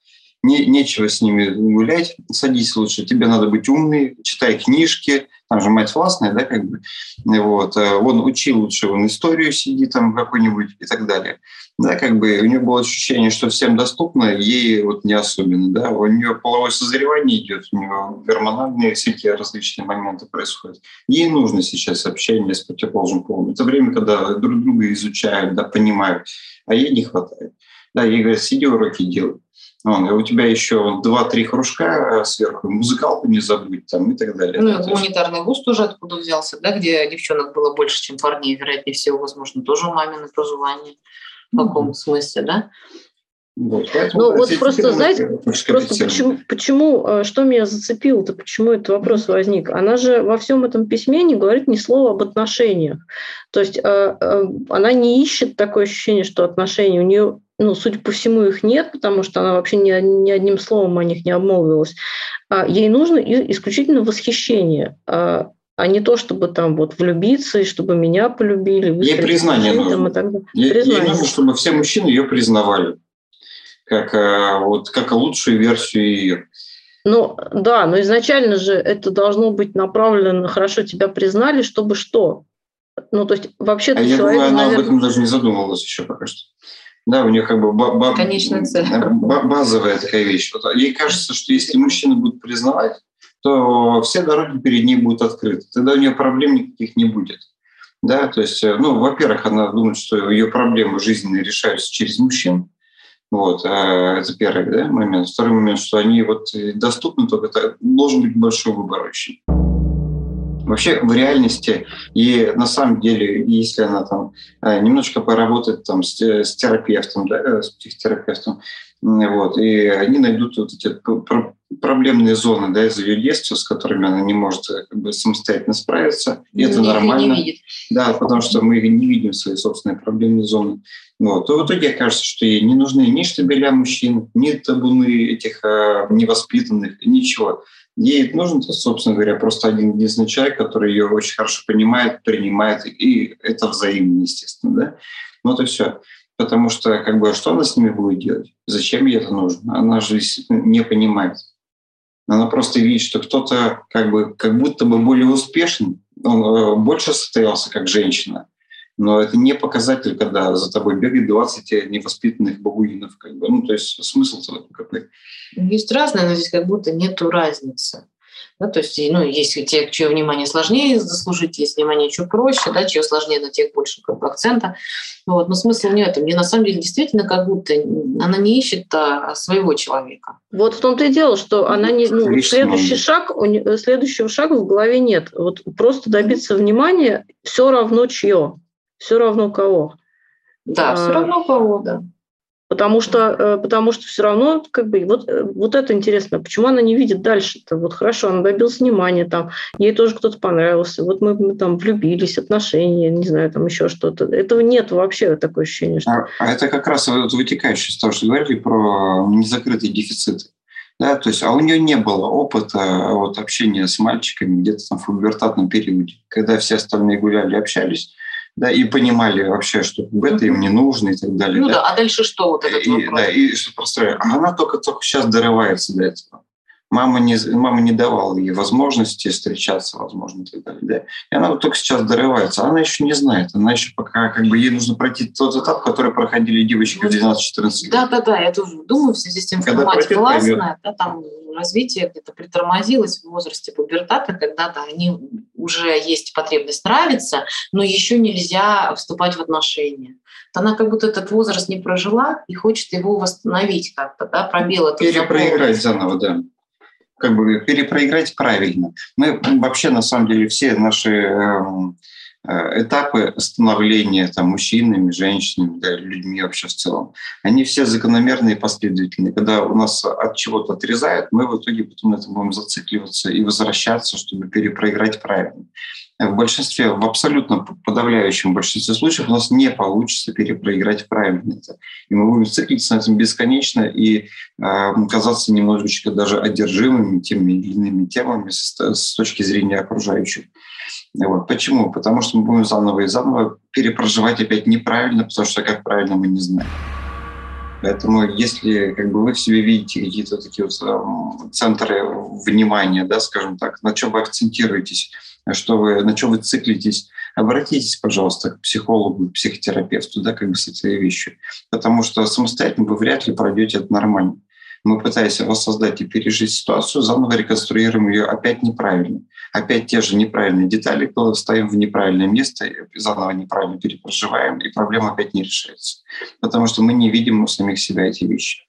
не, нечего с ними гулять, садись лучше, тебе надо быть умный, читай книжки, там же мать властная, да, как бы, вот, э, он учи лучше, он историю сиди там какой-нибудь и так далее. Да, как бы у нее было ощущение, что всем доступно, ей вот не особенно, да, у нее половое созревание идет, у нее гормональные всякие различные моменты происходят. Ей нужно сейчас общение с противоположным полом. Это время, когда друг друга изучают, да, понимают, а ей не хватает. Да, ей говорят, сиди уроки делай. Вон, у тебя еще два-три кружка сверху, музыкалку не забудь там и так далее. Ну, да, гуманитарный вуз тоже откуда взялся, да, где девчонок было больше, чем парней, вероятнее всего, возможно, тоже мамино прозвание в каком смысле, да? Вот, ну вот просто, знаете, просто почему, почему, э, что меня зацепило-то, почему этот вопрос возник? Она же во всем этом письме не говорит ни слова об отношениях. То есть э, э, она не ищет такое ощущение, что отношения у нее, ну, судя по всему, их нет, потому что она вообще ни, ни одним словом о них не обмолвилась. А ей нужно исключительно восхищение а, а не то, чтобы там вот влюбиться и чтобы меня полюбили. Ей признание нужно. Ей, признание. ей нужно, чтобы все мужчины ее признавали как, э, вот, как лучшую версию ее. Ну, да, но изначально же это должно быть направлено, хорошо тебя признали, чтобы что? Ну, то есть вообще а я человек, думаю, она наверное... об этом даже не задумывалась еще пока что. Да, у нее как бы ба- Конечная цель. базовая такая вещь. Вот ей кажется, что если мужчина будет признавать, то все дороги перед ней будут открыты. Тогда у нее проблем никаких не будет. Да, то есть, э, ну, во-первых, она думает, что ее проблемы жизненные решаются через мужчин. Вот, а это первый да, момент. Второй момент, что они вот доступны, только должен быть большой выбор очень. Вообще в реальности и на самом деле, если она там э, немножко поработает там с, с терапевтом, да, с психотерапевтом, вот, и они найдут вот эти проблемные зоны да, из ее детства, с которыми она не может э, как бы, самостоятельно справиться. И это нормально. Не видит. Да, потому что мы не видим свои собственные проблемные зоны. Вот. То в итоге кажется, что ей не нужны ни штабеля мужчин, ни табуны этих э, невоспитанных, ничего. Ей нужен, собственно говоря, просто один единственный человек, который ее очень хорошо понимает, принимает, и это взаимно, естественно. Да? Вот и все. Потому что как бы, что она с ними будет делать? Зачем ей это нужно? Она же не понимает. Она просто видит, что кто-то как, бы, как будто бы более успешен, он э, больше состоялся как женщина. Но это не показатель, когда за тобой бегает 20 невоспитанных бабуинов. Как бы. Ну, то есть смысл в этом какой? Есть разное, но здесь как будто нету разницы. Да, то есть, ну, есть те, чье внимание сложнее заслужить, есть внимание чуть проще, да, чье сложнее, на тех больше как бы, акцента. Вот, но смысл не в этом. Мне на самом деле действительно как будто она не ищет а, своего человека. Вот в том-то и дело, что она не... Ну, следующий шаг, следующего шага в голове нет. Вот просто добиться внимания все равно чье, все равно кого. Да, а, все равно кого, да. Потому что, э, потому что все равно, как бы, вот, э, вот это интересно, почему она не видит дальше-то? Вот хорошо, она добилась внимания, там, ей тоже кто-то понравился, вот мы, мы там влюбились, отношения, не знаю, там еще что-то. Этого нет вообще, такое ощущение. Что... А, а это как раз вот вытекающее из того, что говорили про незакрытые дефициты. Да, то есть, а у нее не было опыта вот, общения с мальчиками где-то там в пубертатном периоде, когда все остальные гуляли, общались, да, и понимали вообще, что это им не нужно и так далее. Ну да, да а дальше что вот этот и, вопрос? Да, и что просто, а она только, только сейчас дорывается до этого. Мама не, мама не давала ей возможности встречаться, возможно, и так далее. Да? И она вот только сейчас дорывается. Она еще не знает. Она еще пока, как бы, ей нужно пройти тот этап, который проходили девочки в 12-14 лет. Да-да-да, я тоже думаю, в связи с тем, что мать классная, да, там развитие где-то притормозилось в возрасте пубертата, когда-то они уже есть потребность нравиться, но еще нельзя вступать в отношения. Она как будто этот возраст не прожила и хочет его восстановить как-то, да, пробел это Перепроиграть заново, да как бы перепроиграть правильно. Мы вообще, на самом деле, все наши эм, этапы становления там, мужчинами, женщинами, да, людьми вообще в целом, они все закономерные и последовательные. Когда у нас от чего-то отрезают, мы в итоге потом на этом будем зацикливаться и возвращаться, чтобы перепроиграть правильно. В большинстве, в абсолютно подавляющем большинстве случаев у нас не получится перепроиграть правильно это. И мы будем циклиться на этом бесконечно и э, казаться немножечко даже одержимыми теми или иными темами с, с точки зрения окружающих. Вот. Почему? Потому что мы будем заново и заново перепроживать опять неправильно, потому что как правильно мы не знаем. Поэтому если как бы, вы в себе видите какие-то такие вот центры внимания, да, скажем так, на чем вы акцентируетесь, что вы, на чем вы циклитесь, обратитесь, пожалуйста, к психологу, к психотерапевту, да, как бы с этой вещью. Потому что самостоятельно вы вряд ли пройдете это нормально. Мы пытаемся воссоздать и пережить ситуацию, заново реконструируем ее опять неправильно. Опять те же неправильные детали, ставим в неправильное место, заново неправильно перепроживаем, и проблема опять не решается. Потому что мы не видим у самих себя эти вещи.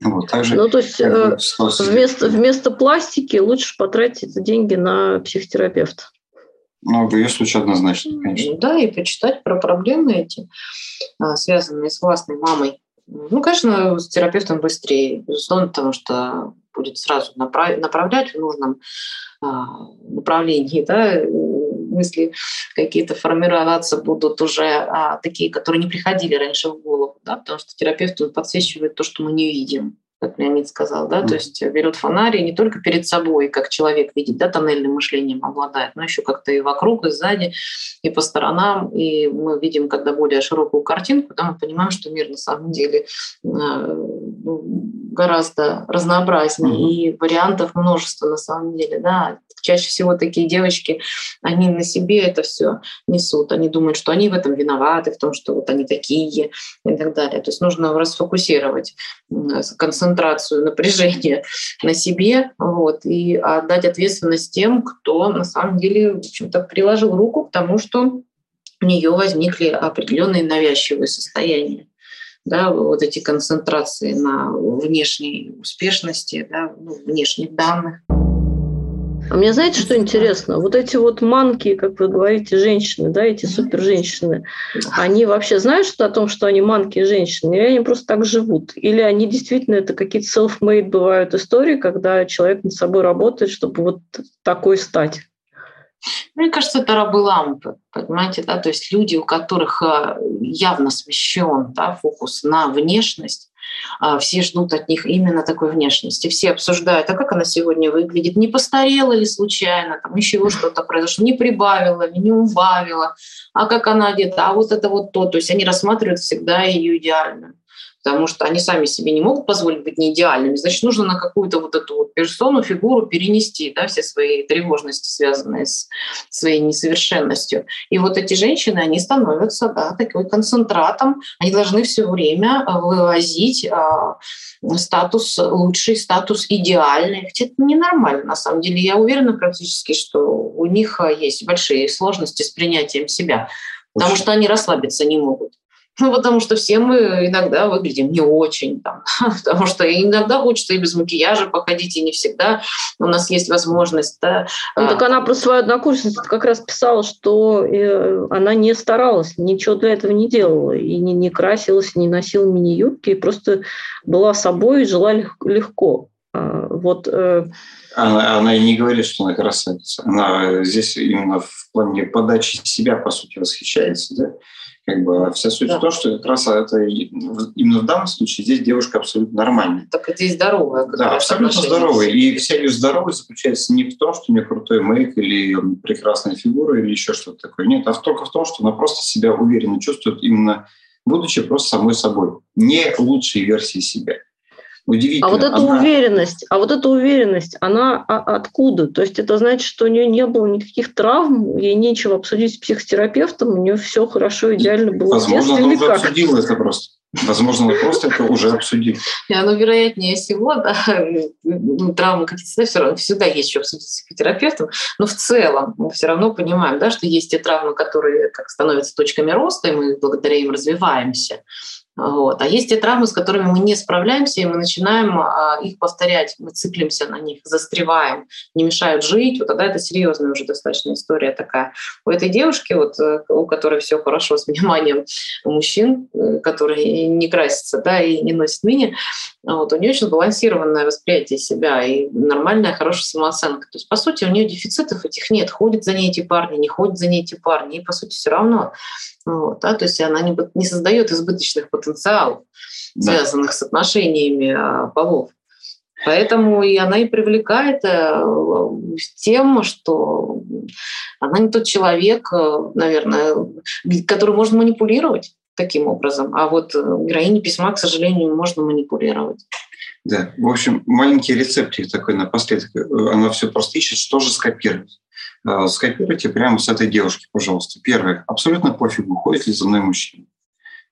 Вот, также, ну, то есть э, вместо, вместо пластики лучше потратить деньги на психотерапевта. Ну, в ее случае однозначно, конечно. Да, и почитать про проблемы эти, а, связанные с властной мамой. Ну, конечно, с терапевтом быстрее, безусловно, потому что будет сразу направ- направлять в нужном а, направлении, да, мысли какие-то формироваться будут уже а, такие, которые не приходили раньше в голову, да, потому что терапевт подсвечивает то, что мы не видим как Леонид сказал, да, mm. то есть берет фонарь и не только перед собой, как человек видит, да, тоннельным мышлением обладает, но еще как-то и вокруг, и сзади, и по сторонам, и мы видим, когда более широкую картинку, да, мы понимаем, что мир на самом деле э, ну, гораздо разнообразнее, mm-hmm. и вариантов множество на самом деле, да, чаще всего такие девочки, они на себе это все несут, они думают, что они в этом виноваты, в том, что вот они такие и так далее. То есть нужно расфокусировать концентрацию напряжения на себе вот, и отдать ответственность тем, кто на самом деле в общем-то, приложил руку к тому, что у нее возникли определенные навязчивые состояния да, вот эти концентрации на внешней успешности, да, ну, внешних данных. А мне знаете, что интересно? Вот эти вот манки, как вы говорите, женщины, да, эти супер женщины, они вообще знают что о том, что они манки женщины, или они просто так живут? Или они действительно это какие-то self-made бывают истории, когда человек над собой работает, чтобы вот такой стать? Мне кажется, это рабы лампы, понимаете, да, то есть люди, у которых э, явно смещен да, фокус на внешность, а, все ждут от них именно такой внешности. Все обсуждают, а как она сегодня выглядит, не постарела ли случайно, там еще что-то произошло, не прибавила ли, не убавила, а как она одета, а вот это вот то. То есть они рассматривают всегда ее идеальную потому что они сами себе не могут позволить быть не идеальными. Значит, нужно на какую-то вот эту вот персону, фигуру перенести да, все свои тревожности, связанные с своей несовершенностью. И вот эти женщины, они становятся да, такой концентратом, они должны все время а, вывозить а, статус лучший, статус идеальный. Хотя это ненормально, на самом деле. Я уверена практически, что у них а, есть большие сложности с принятием себя, потому что они расслабиться не могут. Ну, потому что все мы иногда выглядим не очень, там, потому что иногда хочется и без макияжа походить, и не всегда у нас есть возможность. Да. Ну, так она про свою однокурсницу как раз писала, что э, она не старалась, ничего для этого не делала, и не, не красилась, не носила мини-юбки, просто была собой и жила легко. А, вот, э, она, она и не говорит, что она красавица. Она здесь именно в плане подачи себя, по сути, восхищается. Да? Как бы вся суть да. в том, что как раз это именно в данном случае здесь девушка абсолютно нормальная. Так здесь здоровая. Да, абсолютно здоровая. И вся ее здоровье заключается не в том, что у нее крутой мейк или прекрасная фигура или еще что-то такое. Нет, а только в том, что она просто себя уверенно чувствует именно будучи просто самой собой, не лучшей версией себя. Удивительно. А вот эта она... уверенность, а вот эта уверенность, она откуда? То есть это значит, что у нее не было никаких травм, ей нечего обсудить с психотерапевтом, у нее все хорошо, идеально было. Возможно, она уже обсудила это просто. Возможно, вы просто это уже обсудили. Ну, вероятнее всего, да, ну, травмы какие-то все равно всегда есть что обсудить с психотерапевтом, но в целом мы все равно понимаем, да, что есть те травмы, которые как становятся точками роста, и мы благодаря им развиваемся. Вот. А есть те травмы, с которыми мы не справляемся, и мы начинаем а, их повторять, мы циклимся на них, застреваем, не мешают жить. Вот тогда это серьезная уже достаточно история такая. У этой девушки, вот, э, у которой все хорошо с вниманием мужчин, э, которые не красятся да, и не носят мини, вот, у нее очень балансированное восприятие себя и нормальная, хорошая самооценка. То есть, по сути, у нее дефицитов этих нет. Ходят за ней эти парни, не ходят за ней эти парни. И, по сути, все равно вот, да, то есть она не, не создает избыточных потенциалов, да. связанных с отношениями а, полов. Поэтому и она и привлекает э, тем, что она не тот человек, э, наверное, который можно манипулировать. таким образом. А вот э, героиней письма, к сожалению, можно манипулировать. Да, в общем, маленький рецептик такой напоследок. Она все просто ищет, что же скопировать. Э, скопируйте прямо с этой девушки, пожалуйста. Первое. Абсолютно пофигу, ходит ли за мной мужчина.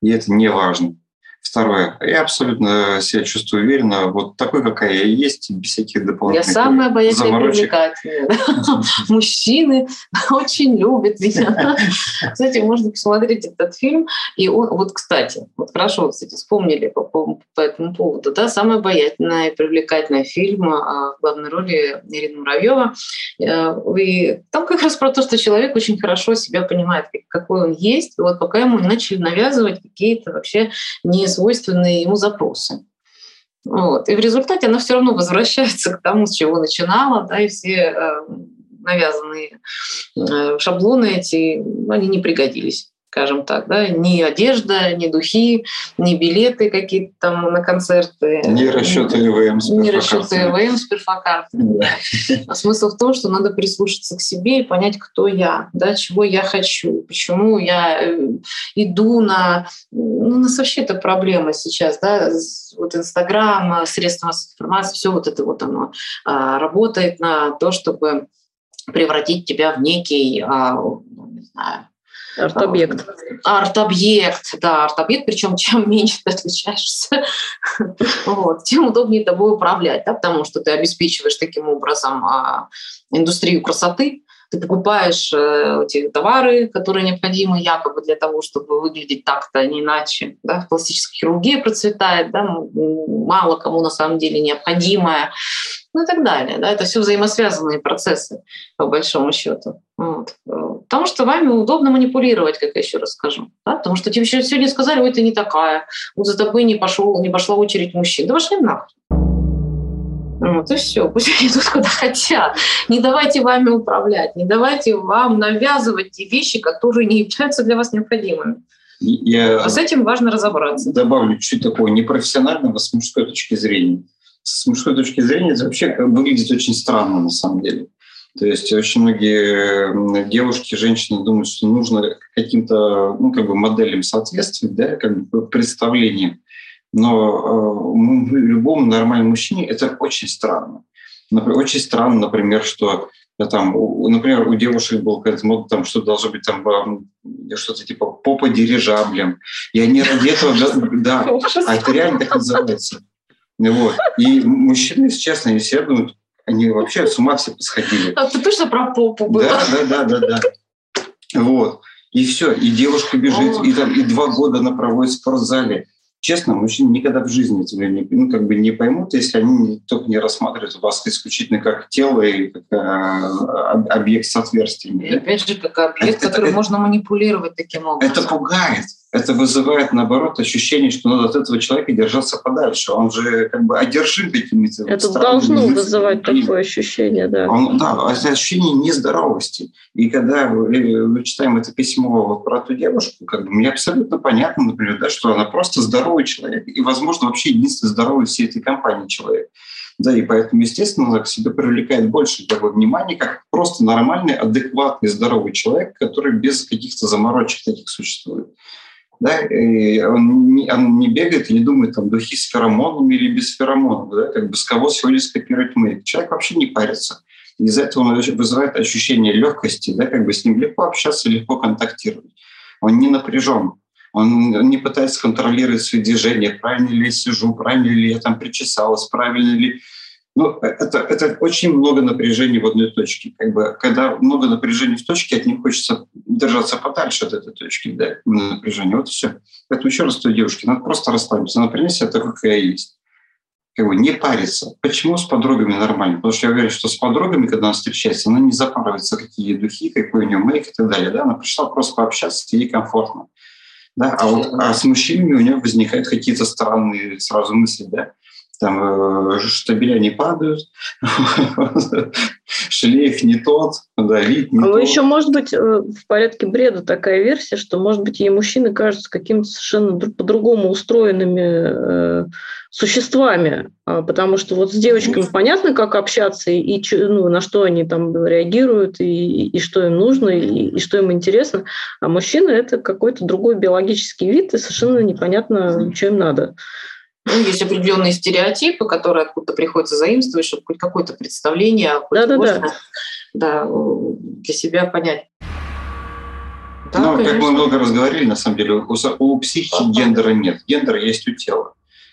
И это не важно. Второе. Я абсолютно себя чувствую уверенно, вот такой, какая я есть, без всяких дополнительных Я самая обаятельная привлекательная. Мужчины очень любят меня. Кстати, можно посмотреть этот фильм. И он, вот, кстати, вот хорошо, кстати, вспомнили по, по, по этому поводу, да, самая обаятельная и привлекательная фильм а, в главной роли Ирина Муравьева. Э, и там как раз про то, что человек очень хорошо себя понимает, какой он есть, и вот пока ему не начали навязывать какие-то вообще не свойственные ему запросы. Вот. И в результате она все равно возвращается к тому, с чего начинала, да, и все э, навязанные э, шаблоны эти, они не пригодились скажем так, да, ни одежда, ни духи, ни билеты какие-то там на концерты. Ни расчеты ИВМ с Ни расчеты ИВМ с перфокартами. Да. А смысл в том, что надо прислушаться к себе и понять, кто я, да, чего я хочу, почему я э, иду на... Ну, у нас вообще это проблема сейчас, да, вот Инстаграм, средства информации, все вот это вот оно а, работает на то, чтобы превратить тебя в некий, а, ну, не знаю, Арт-объект. Арт-объект, да, арт-объект, причем чем меньше ты отличаешься, вот, тем удобнее тобой управлять, да, потому что ты обеспечиваешь таким образом а, индустрию красоты, ты покупаешь э, эти товары, которые необходимы якобы для того, чтобы выглядеть так-то, а не иначе. Да? Пластическая хирургия процветает, да? мало кому на самом деле необходимая, ну и так далее. Да? Это все взаимосвязанные процессы, по большому счету. Вот. Потому что вами удобно манипулировать, как я еще раз скажу. Да? Потому что тебе сегодня сказали, ой, ты не такая, вот за тобой не, пошел, не пошла очередь мужчин. Да пошли нахуй. Вот и все, пусть они идут куда хотят. Не давайте вами управлять, не давайте вам навязывать те вещи, которые не являются для вас необходимыми. Я а с этим важно разобраться. Добавлю чуть такого непрофессионального с мужской точки зрения. С мужской точки зрения это вообще выглядит очень странно на самом деле. То есть очень многие девушки, женщины думают, что нужно каким-то ну, как бы моделям соответствовать, да, как бы представлениям. Но э, любому нормальному мужчине это очень странно. Например, очень странно, например, что да, там, у, например, у девушек был какая-то мода, там, что должно быть там что-то типа попа дирижаблем. И они ради этого, да, а это реально так называется. Вот. И мужчины, если честно, они все думают, они вообще с ума все посходили. А ты точно про попу был? Да, да, да, да, да. Вот. И все, и девушка бежит, и, там, и два года она проводит в спортзале честно, мужчины никогда в жизни тебя не, ну, как бы не поймут, если они только не рассматривают вас исключительно как тело и как э, объект с отверстиями. И опять же, как объект, это, который это, можно манипулировать таким образом. Это пугает это вызывает, наоборот, ощущение, что надо от этого человека держаться подальше. Он же как бы одержим какими-то... Это должно вызывать такое ощущение, да. Он, да, это ощущение нездоровости. И когда мы читаем это письмо вот про эту девушку, как бы мне абсолютно понятно, например, да, что она просто здоровый человек. И, возможно, вообще единственный здоровый всей этой компании человек. Да, и поэтому, естественно, она к себе привлекает больше того внимания, как просто нормальный, адекватный, здоровый человек, который без каких-то заморочек таких существует да, и он не, он не бегает и не думает, там, духи с феромонами или без феромонов, да, как бы с кого сегодня скопировать мы. Человек вообще не парится. Из-за этого он вызывает ощущение легкости, да, как бы с ним легко общаться, легко контактировать. Он не напряжен, он не пытается контролировать свои движения, правильно ли я сижу, правильно ли я там причесалась, правильно ли ну, это, это очень много напряжения в одной точке. Как бы, когда много напряжения в точке, от них хочется держаться подальше от этой точки, да, напряжения. Вот и все. Поэтому еще раз той девушке, надо просто расслабиться, надо принять себя такой, какая есть. Как бы не париться. Почему с подругами нормально? Потому что я уверен, что с подругами, когда она встречается, она не запарывается, какие духи, какой у нее мейк и так далее. Да? Она пришла просто пообщаться, ей комфортно. Да? А, вот, а с мужчинами у нее возникают какие-то странные сразу мысли. Да? Там э, штабеля не падают, шлейф не тот, да, вид не а тот. еще, может быть, э, в порядке бреда такая версия, что, может быть, ей мужчины кажутся какими-то совершенно по-другому устроенными э, существами, а, потому что вот с девочками понятно, как общаться и, ну, на что они там реагируют, и, и что им нужно, и, и что им интересно, а мужчина – это какой-то другой биологический вид, и совершенно непонятно, что им надо. Ну, есть определенные стереотипы, которые откуда-то приходится заимствовать, чтобы хоть какое-то представление, хоть да, можно, да, да. для себя понять. Да, ну, конечно. как мы много раз говорили, на самом деле, у, у психики ага. гендера нет. Гендер есть у тела.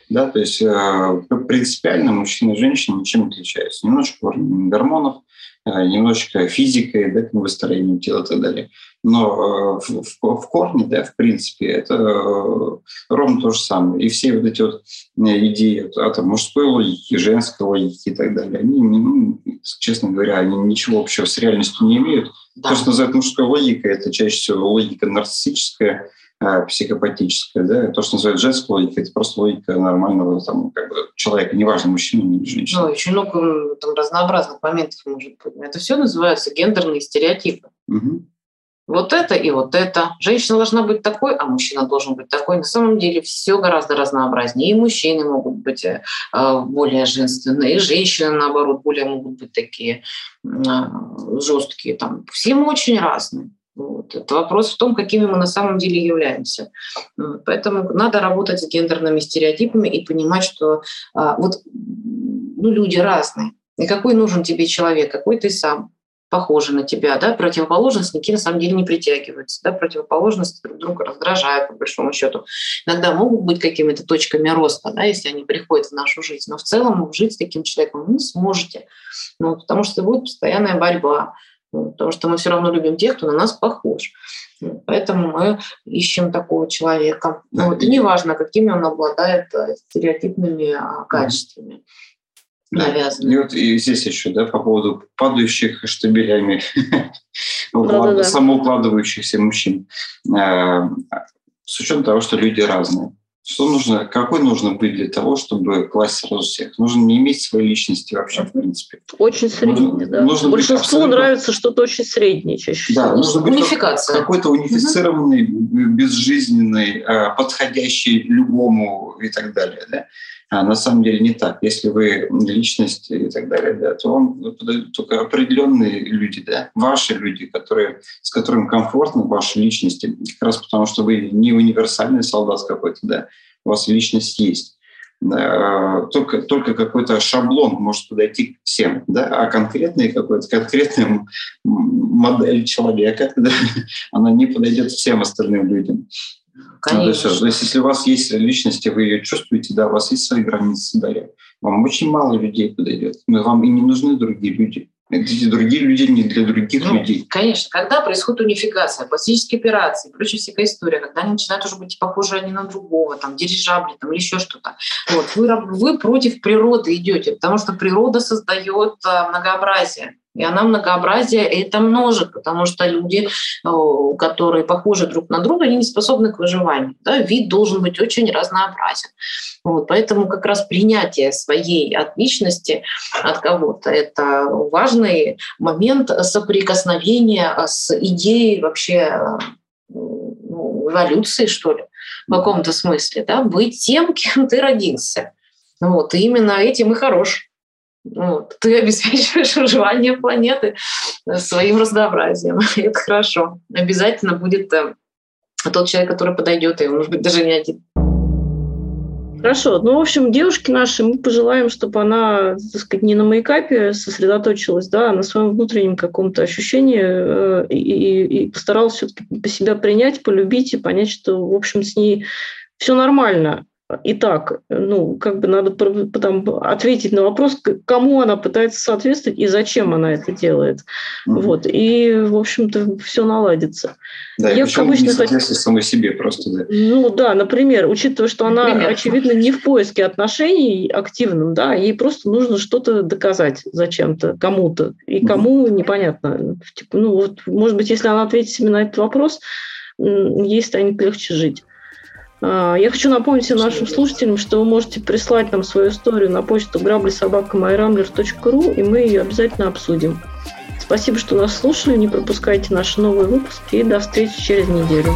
Да, то есть э, принципиально мужчина и женщина ничем не отличаются. Немножко гормонов, э, немножечко физикой, да, выстроением тела и так далее. Но э, в, в, корне, да, в принципе, это э, ровно то же самое. И все вот эти вот э, идеи от, от мужской логики, женской логики и так далее, они, ну, честно говоря, они ничего общего с реальностью не имеют. Да. То, что называют мужской логикой, это чаще всего логика нарциссическая, психопатическая, да, то, что называют женской логикой, это просто логика нормального там, как бы, человека, неважно, мужчина или женщина. Ну, очень много там, разнообразных моментов может быть. Это все называются гендерные стереотипы. Угу вот это и вот это. Женщина должна быть такой, а мужчина должен быть такой. На самом деле все гораздо разнообразнее. И мужчины могут быть э, более женственные, и женщины, наоборот, более могут быть такие э, жесткие. Там. Все мы очень разные. Вот. Это вопрос в том, какими мы на самом деле являемся. Поэтому надо работать с гендерными стереотипами и понимать, что а, вот ну, люди разные. И какой нужен тебе человек, какой ты сам похожи на тебя, да, противоположности никакие на самом деле не притягиваются, да, противоположности друг друга раздражают, по большому счету. Иногда могут быть какими-то точками роста, да, если они приходят в нашу жизнь, но в целом жить с таким человеком вы не сможете, ну, потому что будет постоянная борьба, ну, потому что мы все равно любим тех, кто на нас похож. Поэтому мы ищем такого человека. Вот, и неважно, какими он обладает э, стереотипными а, качествами навязаны. И вот и здесь еще, да, по поводу падающих штабелями самоукладывающихся мужчин. Э, с учетом того, что люди разные. Что нужно, какой нужно быть для того, чтобы класть сразу всех? Нужно не иметь своей личности вообще, в принципе. Очень средний, нужно, да. Нужно Большинству абсолютно... нравится что-то очень среднее чаще всего. Да, нужно быть Унификация. какой-то унифицированный, угу. безжизненный, э, подходящий любому и так далее. Да? А на самом деле не так. Если вы личность и так далее, да, то вам подойдут только определенные люди, да, ваши люди, которые, с которыми комфортно, ваши личности, как раз потому, что вы не универсальный солдат какой-то, да, у вас личность есть. только, только какой-то шаблон может подойти к всем, да, а конкретный какой-то, конкретная модель человека, да, она не подойдет всем остальным людям. Конечно. Ну, то, есть, если у вас есть личность, и вы ее чувствуете, да, у вас есть свои границы, да, вам очень мало людей подойдет. Но вам и не нужны другие люди. Эти другие люди не для других ну, людей. Конечно, когда происходит унификация, пластические операции, прочая всякая история, когда они начинают уже быть похожи один на другого, там, дирижабли там, или еще что-то. Вот, вы, вы против природы идете, потому что природа создает а, многообразие. И она многообразие это множит, потому что люди, которые похожи друг на друга, они не способны к выживанию. Да? Вид должен быть очень разнообразен. Вот, поэтому как раз принятие своей отличности от кого-то – это важный момент соприкосновения с идеей вообще ну, эволюции, что ли, в каком-то смысле. Да? Быть тем, кем ты родился. Вот, и именно этим и хорош. Вот. Ты обеспечиваешь выживание планеты своим разнообразием. Это хорошо. Обязательно будет э, тот человек, который подойдет, и может быть даже не один. Хорошо. Ну, в общем, девушке нашей мы пожелаем, чтобы она, так сказать, не на мейкапе сосредоточилась, да, а на своем внутреннем каком-то ощущении э, и, и, и постаралась все-таки себя принять, полюбить и понять, что, в общем, с ней все нормально. Итак, ну, как бы надо потом ответить на вопрос, кому она пытается соответствовать и зачем она это делает. Mm-hmm. Вот. И, в общем-то, все наладится. Да, Я, как обычно, не соответствует самой себе просто. Да. Ну да, например, учитывая, что она, например. очевидно, не в поиске отношений активным, да, ей просто нужно что-то доказать зачем-то, кому-то. И кому mm-hmm. непонятно. Типа, ну вот, может быть, если она ответит себе на этот вопрос, ей станет легче жить. А, я хочу напомнить всем нашим слушателям, что вы можете прислать нам свою историю на почту граблесобакамайрамблер.ру, и мы ее обязательно обсудим. Спасибо, что нас слушали. Не пропускайте наши новые выпуски. И до встречи через неделю.